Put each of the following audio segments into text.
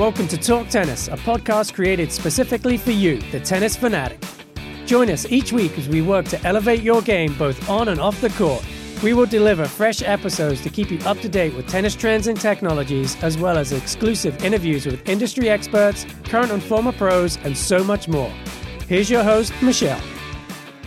Welcome to Talk Tennis, a podcast created specifically for you, the tennis fanatic. Join us each week as we work to elevate your game both on and off the court. We will deliver fresh episodes to keep you up to date with tennis trends and technologies, as well as exclusive interviews with industry experts, current and former pros, and so much more. Here's your host, Michelle.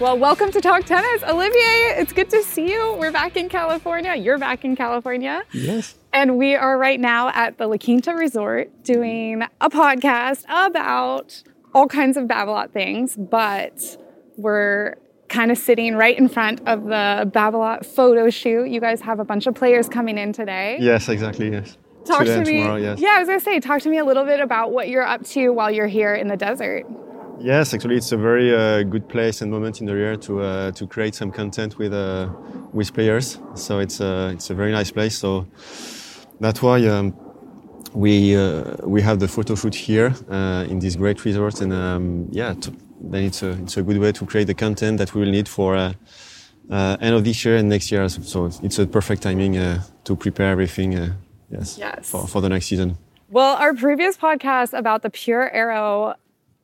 Well, welcome to Talk Tennis. Olivier, it's good to see you. We're back in California. You're back in California. Yes. And we are right now at the La Quinta Resort doing a podcast about all kinds of Babolat things, but we're kind of sitting right in front of the Babolat photo shoot. You guys have a bunch of players coming in today. Yes, exactly. Yes. Talk Today to me. tomorrow, yes. Yeah, I was gonna say, talk to me a little bit about what you're up to while you're here in the desert. Yes, actually, it's a very uh, good place and moment in the year to uh, to create some content with uh, with players. So it's a it's a very nice place. So that's why um, we uh, we have the photo shoot here uh, in this great resort, and um, yeah, to, then it's a it's a good way to create the content that we will need for. Uh, uh, end of this year and next year, so it's a perfect timing uh, to prepare everything. Uh, yes, Yes. For, for the next season. Well, our previous podcast about the Pure Aero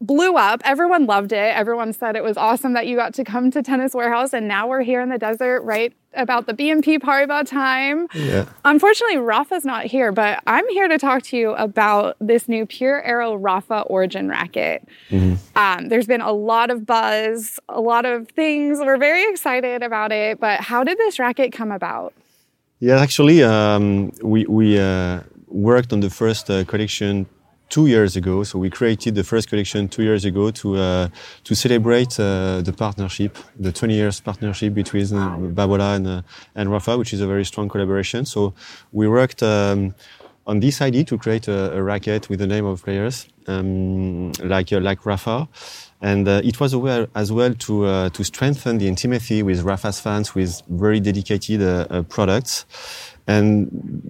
blew up. Everyone loved it. Everyone said it was awesome that you got to come to Tennis Warehouse, and now we're here in the desert, right about the BNP Paribas time. Yeah. Unfortunately, Rafa's not here, but I'm here to talk to you about this new Pure Aero Rafa Origin racket. Hmm. Um, there's been a lot of buzz, a lot of things. We're very excited about it, but how did this racket come about? Yeah, actually, um, we we uh, worked on the first uh, collection two years ago. So we created the first collection two years ago to uh, to celebrate uh, the partnership, the 20 years partnership between uh, Babolat and uh, and Rafa, which is a very strong collaboration. So we worked. Um, on this idea to create a, a racket with the name of players um, like uh, like Rafa, and uh, it was a way as well to uh, to strengthen the intimacy with Rafa's fans with very dedicated uh, uh, products. And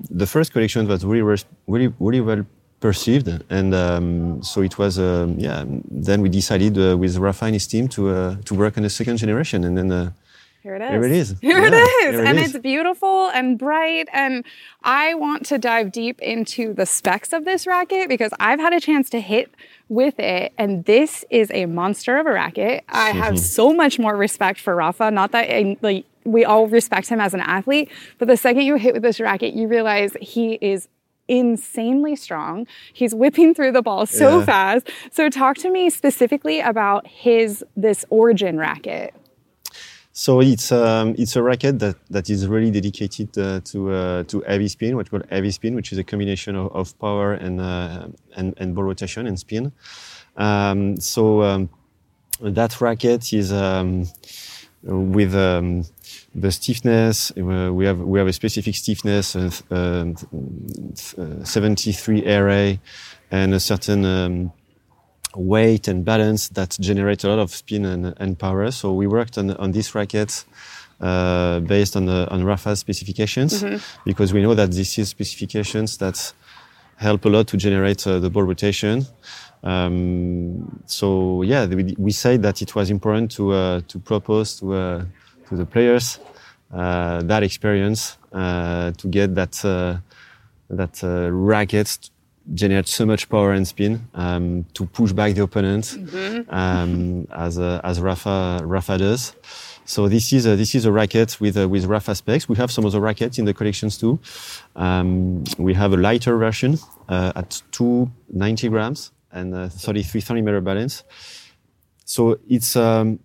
the first collection was really really really well perceived, and um, so it was um, yeah. Then we decided uh, with Rafa and his team to uh, to work on the second generation, and then. Uh, Here it is. Here it is. Here it Yeah, is. here it and is. it's beautiful and bright. And I want to dive deep into the specs of this racket because I've had a chance to hit with it. And this is a monster of a racket. I have so much more respect for Rafa. Not that I, like, we all respect him as an athlete, but the second you hit with this racket, you realize he is insanely strong. He's whipping through the ball so Yeah. fast. So talk to me specifically about his this origin racket. So it's um, it's a racket that, that is really dedicated uh, to uh, to heavy spin, what we call heavy spin, which is a combination of, of power and, uh, and and ball rotation and spin. Um, so um, that racket is um, with um, the stiffness. uh, We have we have a specific stiffness, of, um, uh, 73 RA, and a certain um, weight and balance that generate a lot of spin and, and power. So we worked on, on this racket uh, based on the, on Rafa's specifications because we know that this is specifications that help a lot to generate uh, the ball rotation. Um, so yeah, we, we said that it was important to uh, to propose to uh, to the players uh, that experience uh, to get that uh, that uh, racket generate so much power and spin um, to push back the opponent um, as uh, as Rafa Rafa does. So this is a, this is a racket with uh, with Rafa specs. We have some other rackets in the collections too. Um, we have a lighter version uh, at 290 grams and uh, 33 centimeter balance. So it's um,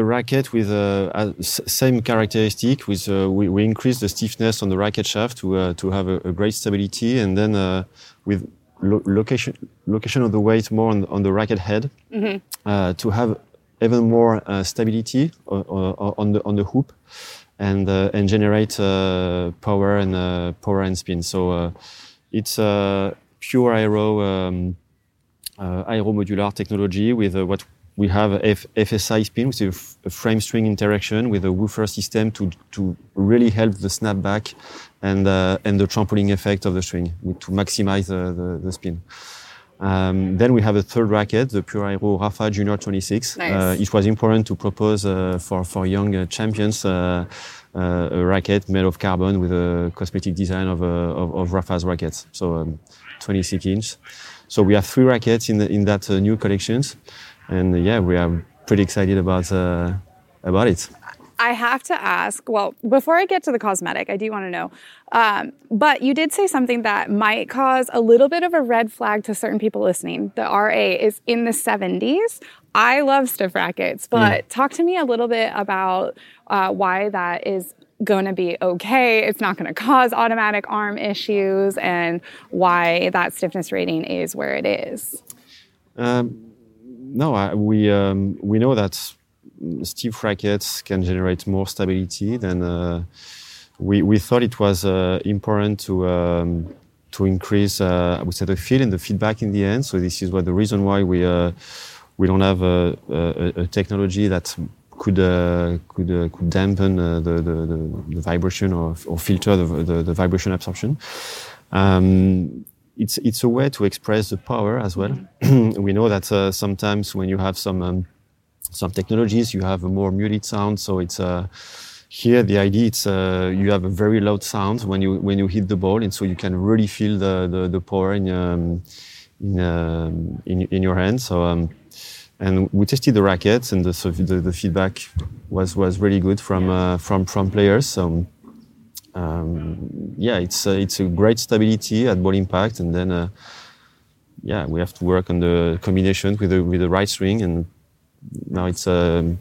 a racket with uh, same characteristic. With uh, we, we increase the stiffness on the racket shaft to uh, to have a, a great stability, and then uh, with lo- location location of the weight more on, on the racket head uh, to have even more uh, stability on the on the hoop, and uh, and generate uh, power and uh, power and spin. So uh, it's a pure aero. Um, uh, aeromodular technology with uh, what we have F- FSI spin, which is a, frame string interaction with a woofer system to, to really help the snapback and, uh, and the trampoline effect of the string to maximize the, the, the spin. Um, then we have a third racket, the Pure Aero Rafa Junior 26. Nice. Uh, it was important to propose uh, for, for young uh, champions uh, uh, a racket made of carbon with a cosmetic design of, uh, of, of Rafa's rackets. So um, 26 inch. so we have three rackets in the, in that uh, new collections, and yeah, we are pretty excited about uh, about it. I have to ask. Well, before I get to the cosmetic, I do want to know. Um, but you did say something that might cause a little bit of a red flag to certain people listening. The RA is in the 70s. I love stiff rackets, but mm. talk to me a little bit about uh, why that is going to be okay. It's not going to cause automatic arm issues, and why that stiffness rating is where it is. Um, no, I, we um, we know that stiff rackets can generate more stability than uh, we, we thought it was uh, important to um, to increase uh, I would say the feel and the feedback in the end. So this is what the reason why we uh, we don't have a, a, a technology that could uh, could uh, could dampen the, the, the, the, vibration or, or filter the, the, vibration absorption. Um, it's it's a way to express the power as well. Mm-hmm. we know that sometimes when you have some um, some technologies you have a more muted sound. So it's uh, here the idea it's uh, you have a very loud sound when you when you hit the ball. And so you can really feel the the, the power in um, in, um, in, in your hand. So um, and we tested the rackets and the, so the, the, feedback was was really good from uh, from from players. So um, yeah it's uh, it's a great stability at ball impact and then uh, yeah we have to work on the combination with the with the right swing and now it's a um,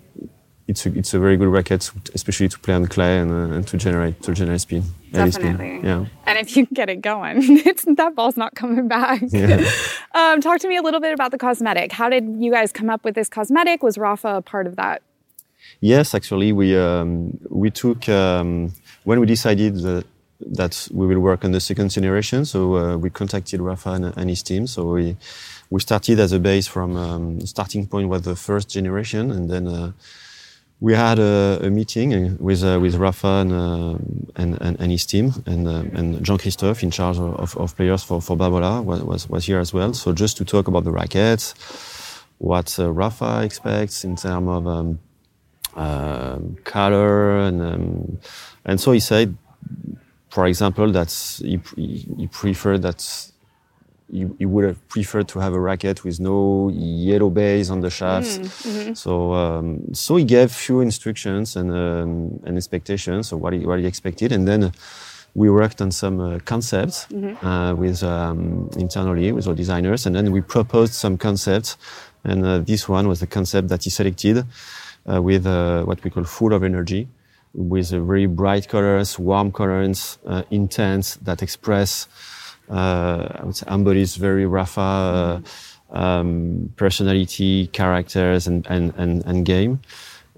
it's a, it's a very good racket, especially to play on clay and, uh, and to generate to generate speed. Definitely. Speed. Yeah. And if you get it going, it's that ball's not coming back. Yeah. um, talk to me a little bit about the cosmetic. How did you guys come up with this cosmetic? Was Rafa a part of that? Yes, actually, we um, we took um, when we decided that that we will work on the second generation. So uh, we contacted Rafa and, and his team. So we we started as a base from um, starting point was the first generation, and then uh, we had a, a meeting with uh, with Rafa and, uh, and, and, and his team, and uh, and Jean Christophe in charge of, of players for for Babolat was, was, was here as well. So just to talk about the rackets, what uh, Rafa expects in terms of um, color, and um, and so he said, for example, that he, he preferred that you, you, would have preferred to have a racket with no yellow base on the shafts. Mm, mm-hmm. So, um, so he gave few instructions and, um, and expectations, so what he, what he expected. And then we worked on some uh, concepts mm-hmm. uh, with um, internally with our designers. And then we proposed some concepts. And uh, this one was the concept that he selected with uh, what we call full of energy with very bright colors, warm colors, uh, intense that express uh, I would say embodies very Rafa uh, um, personality, characters, and and and, and game.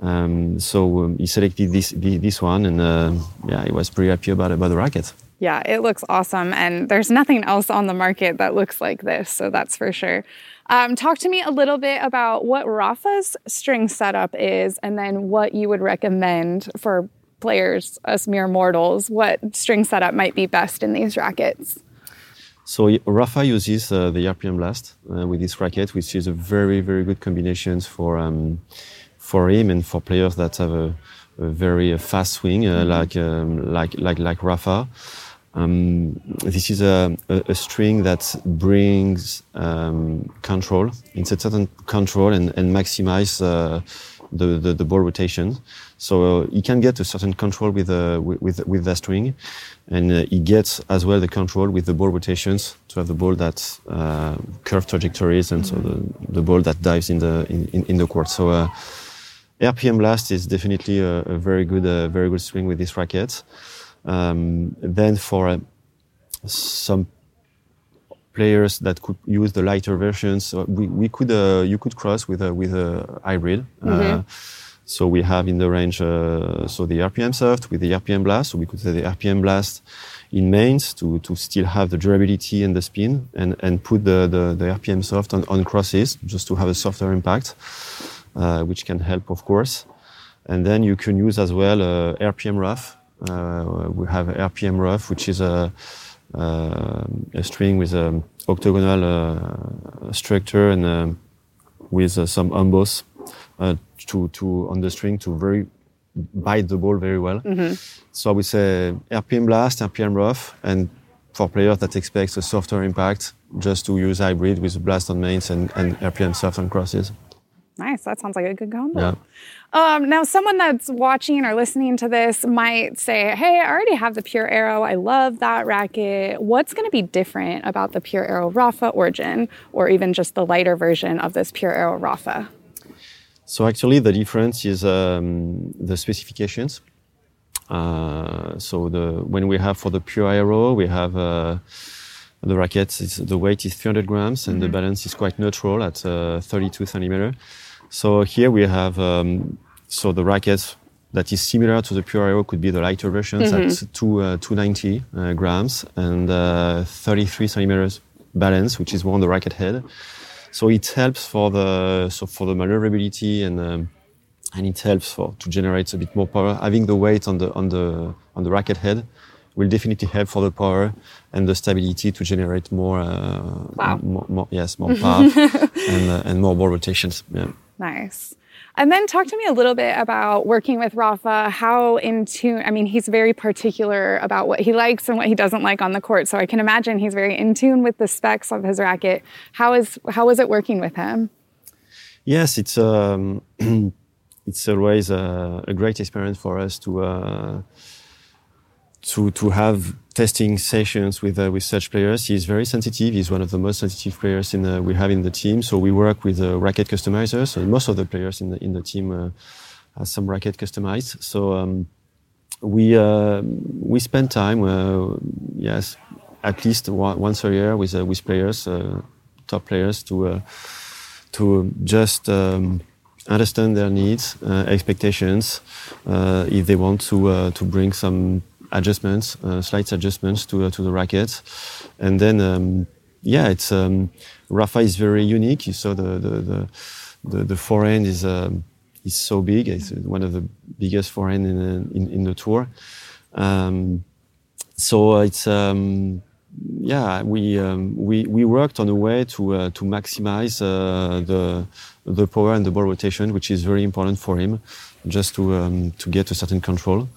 Um, so um, he selected this this one, and uh, yeah, he was pretty happy about about the racket. Yeah, it looks awesome, and there's nothing else on the market that looks like this, so that's for sure. Um, talk to me a little bit about what Rafa's string setup is, and then what you would recommend for players, us mere mortals, what string setup might be best in these rackets. So Rafa uses uh, the RPM Blast uh, with this racket, which is a very, very good combination for um, for him and for players that have a, a very uh, fast swing, uh, mm-hmm. like um, like like like Rafa. Um, this is a, a, a, string that brings um, control. It's a certain control and, and maximize uh, the, the, the ball rotation. So uh, he can get a certain control with uh, with with that string, and uh, he gets as well the control with the ball rotations to have the ball that uh, curve trajectories and so the, the ball that dives in the in, in the court. So uh, RPM Blast is definitely a, a very good uh, very good swing with this racket. Um, then for some players that could use the lighter versions. we, we could uh, you could cross with a with a hybrid. Mm-hmm. Uh, so we have in the range uh, so the RPM soft with the RPM blast. So we could say the RPM blast in mains to, to still have the durability and the spin, and, and put the, the, the RPM soft on, on crosses just to have a softer impact, uh, which can help of course. And then you can use as well uh, RPM rough. Uh, we have RPM rough, which is a uh, a string with an octagonal uh, structure and um, with uh, some emboss to, to on the string to very bite the ball very well. Mm-hmm. So I would say RPM blast, RPM rough, and for players that expect a softer impact, just to use hybrid with blast on mains and, and RPM soft on crosses. Nice. That sounds like a good combo. Yeah. Um, now, someone that's watching or listening to this might say, Hey, I already have the Pure Aero. I love that racket. What's going to be different about the Pure Aero Rafa Origin or even just the lighter version of this Pure Aero Rafa? So, actually, the difference is um, the specifications. Uh, so, the, when we have for the Pure Aero, we have uh, the racket, the weight is 300 grams and mm-hmm. the balance is quite neutral at uh, 32 centimeter. So here we have um, so the rackets that is similar to the Pure Aero could be the lighter versions mm-hmm. at two, uh, 290 uh, grams and uh, 33 centimeters balance, which is on the racket head. So it helps for the so for the maneuverability and um, and it helps for to generate a bit more power. Having the weight on the on the on the racket head will definitely help for the power and the stability to generate more. Uh, wow. More, more, yes, more power and uh, and more ball rotations. Yeah. Nice. And then talk to me a little bit about working with Rafa, how in tune, I mean, he's very particular about what he likes and what he doesn't like on the court. So I can imagine he's very in tune with the specs of his racket. How is, how is it working with him? Yes, it's, um, it's always a, a, great experience for us to, uh, to, to have testing sessions with uh, with such players. He's very sensitive. He's one of the most sensitive players in the, we have in the team. So we work with uh, racket customizers. So most of the players in the in the team uh, have some racket customized. So um, we uh, we spend time, uh, yes, at least once a year with uh, with players, top players, to to just. Um, understand their needs, expectations, if they want to to bring some adjustments, uh, slight adjustments to uh, to the racket, and then um, yeah, it's um, Rafa is very unique. You saw the the the, the, the forehand is um, is so big. It's one of the biggest forehand in in, in the tour. Um, so it's um, yeah, we um, we we worked on a way to uh, to maximize uh, the the power and the ball rotation, which is very important for him, just to um, to get a certain control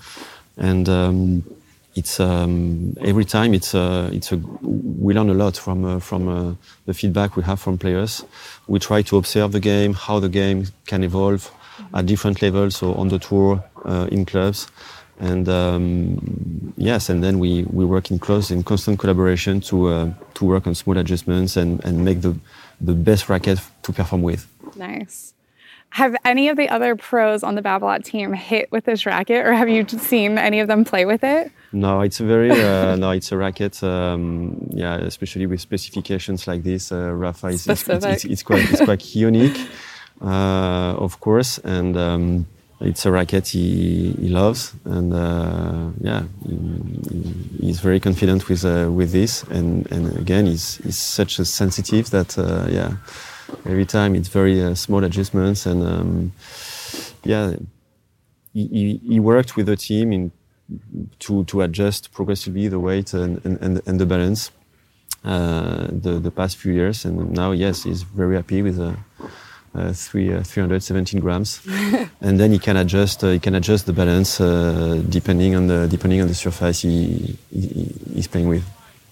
and um, it's um, every time it's a, it's a we learn a lot from uh, from uh, the feedback we have from players. We try to observe the game, how the game can evolve at different levels, so on the tour, uh, in clubs, and um, yes, and then we, we work in close in constant collaboration to uh, to work on small adjustments and, and make the the best racket to perform with. Nice. Have any of the other pros on the Babolat team hit with this racket, or have you seen any of them play with it? No, it's a very uh, no, it's a racket. Um, yeah, especially with specifications like this, uh, Rafa is it's, it's, it's, quite it's quite unique, uh, of course, and. Um, it's a racket he, he loves, and uh, yeah, he, he's very confident with uh, with this. And, and again, he's, he's such a sensitive that uh, yeah, every time it's very uh, small adjustments and um, yeah he, he, worked with the team in to to adjust progressively the weight and and, and the balance uh, the the past few years and now yes he's very happy with the uh, three, uh, 317 grams, and then he can adjust. Uh, he can adjust the balance uh, depending on the depending on the surface he, he, he's playing with.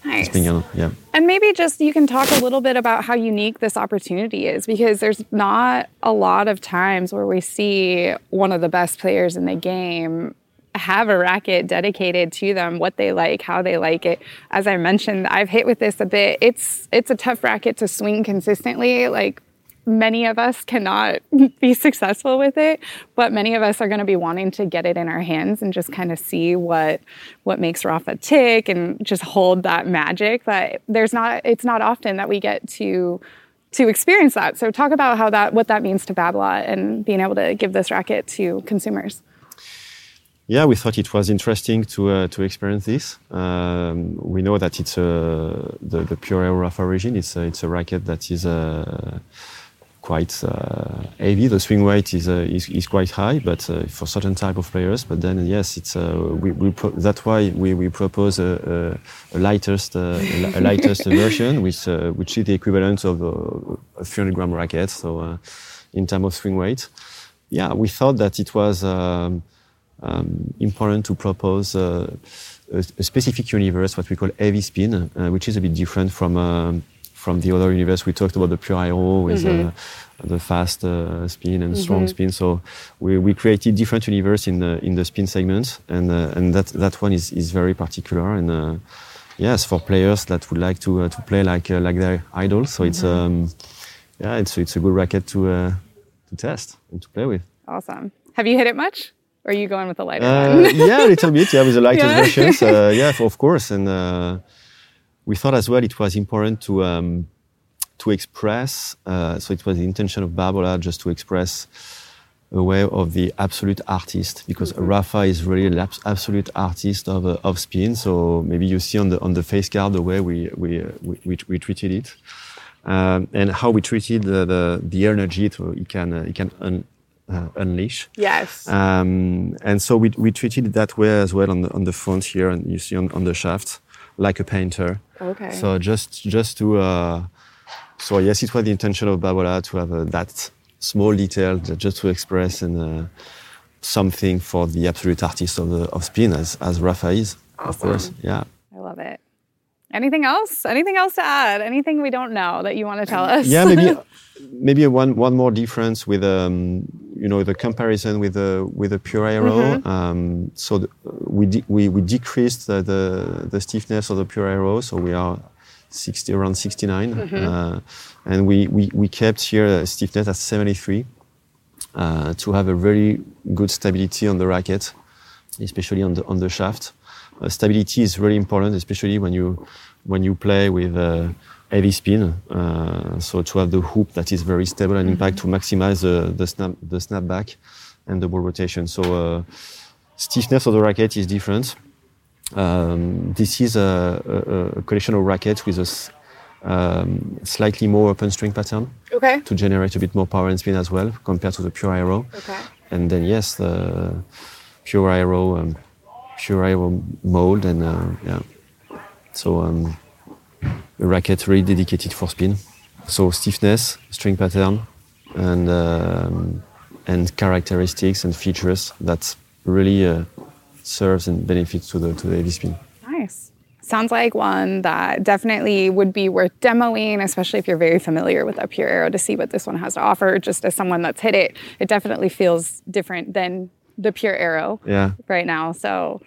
Nice. yeah. And maybe just you can talk a little bit about how unique this opportunity is because there's not a lot of times where we see one of the best players in the game have a racket dedicated to them what they like how they like it as i mentioned i've hit with this a bit it's it's a tough racket to swing consistently like many of us cannot be successful with it, but many of us are going to be wanting to get it in our hands and just kind of see what what makes Rafa tick and just hold that magic. But there's not it's not often that we get to to experience that. So talk about how that what that means to Babolat and being able to give this racket to consumers. Yeah, we thought it was interesting to uh, to experience this. Um, we know that it's a, the, the Pure Aero Rafa origin. It's a, it's a racket that is a quite uh, heavy. The swing weight is, uh, is, is quite high, but uh, for certain type of players. But then yes, it's we, we that's why we, we propose a, a, a lightest a lightest version, which which is the equivalent of a, 300 gram racket. So in terms of swing weight, yeah, we thought that it was um, um, important to propose a a, a, specific universe, what we call heavy spin, uh, which is a bit different from um, from the other universe. We talked about the pure aero with mm-hmm. uh, the fast uh, spin and mm-hmm. strong spin. So we, we created different universe in the in the spin segment, and uh, and that that one is is very particular and. Uh, yes, for players that would like to to play like like their idol, so mm-hmm. it's um, yeah, it's it's a good racket to to test and to play with. Awesome. Have you hit it much? Or are you going with the lighter uh, one? yeah, a little bit. Yeah, with the lighter yeah. versions. Uh, yeah, of course. And uh, we thought as well it was important to um, to express. Uh, so it was the intention of Babolat just to express a way of the absolute artist because mm-hmm. Rafa is really an absolute artist of, uh, of spin. So maybe you see on the on the face card the way we we uh, we, we, we, treated it. Um, and how we treated the, the, the energy to, it can, it can un, uh, unleash. Yes. Um, and so we, we treated it that way as well on the, on the front here, and you see on, on the shaft, like a painter. Okay. So just just to, uh, so yes, it was the intention of Babolat to have uh, that small detail just to express and uh, something for the absolute artist of the of spin as as Rafa is. Awesome. Of course, yeah. I love it. Anything else? Anything else to add? Anything we don't know that you want to tell us? Yeah, maybe maybe one one more difference with um, you know the comparison with the with the pure aero. Mm-hmm. Um, so the, we, we we decreased the, the, the stiffness of the pure aero, so we are 60 around 69, mm-hmm. uh, and we, we we kept here a stiffness at 73 uh, to have a very good stability on the racket, especially on the on the shaft. Uh, stability is really important, especially when you when you play with uh, heavy spin. Uh, so to have the hoop that is very stable and impact to maximize the snap the snapback and the ball rotation. So stiffness of the racket is different. Um, this is a, a, a, collection of rackets with a um, slightly more open string pattern okay. to generate a bit more power and spin as well compared to the pure aero. Okay. And then yes, the pure aero um, pure mold and uh, yeah. So um, a racket really dedicated for spin. So stiffness, string pattern, and um, and characteristics and features that really uh, serves and benefits to the to the heavy spin. Nice. Sounds like one that definitely would be worth demoing, especially if you're very familiar with a Pure Aero to see what this one has to offer. Just as someone that's hit it, it definitely feels different than the Pure Aero yeah. right now. So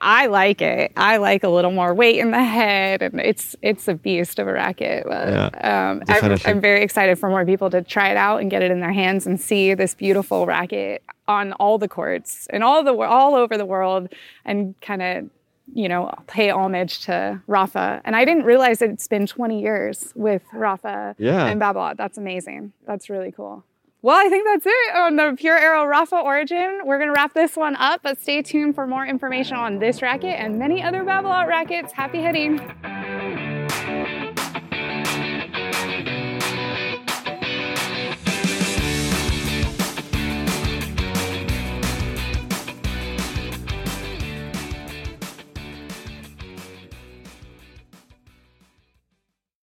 I like it. I like a little more weight in the head, and it's it's a beast of a racket. But, yeah, um, I'm, I'm, very excited for more people to try it out and get it in their hands and see this beautiful racket on all the courts and all the all over the world, and kind of you know pay homage to Rafa. And I didn't realize it's been 20 years with Rafa yeah. and Babolat. That's amazing. That's really cool. Well, I think that's it on the Pure Aero Rafa origin. We're going to wrap this one up, but stay tuned for more information on this racket and many other Babolat rackets. Happy hitting!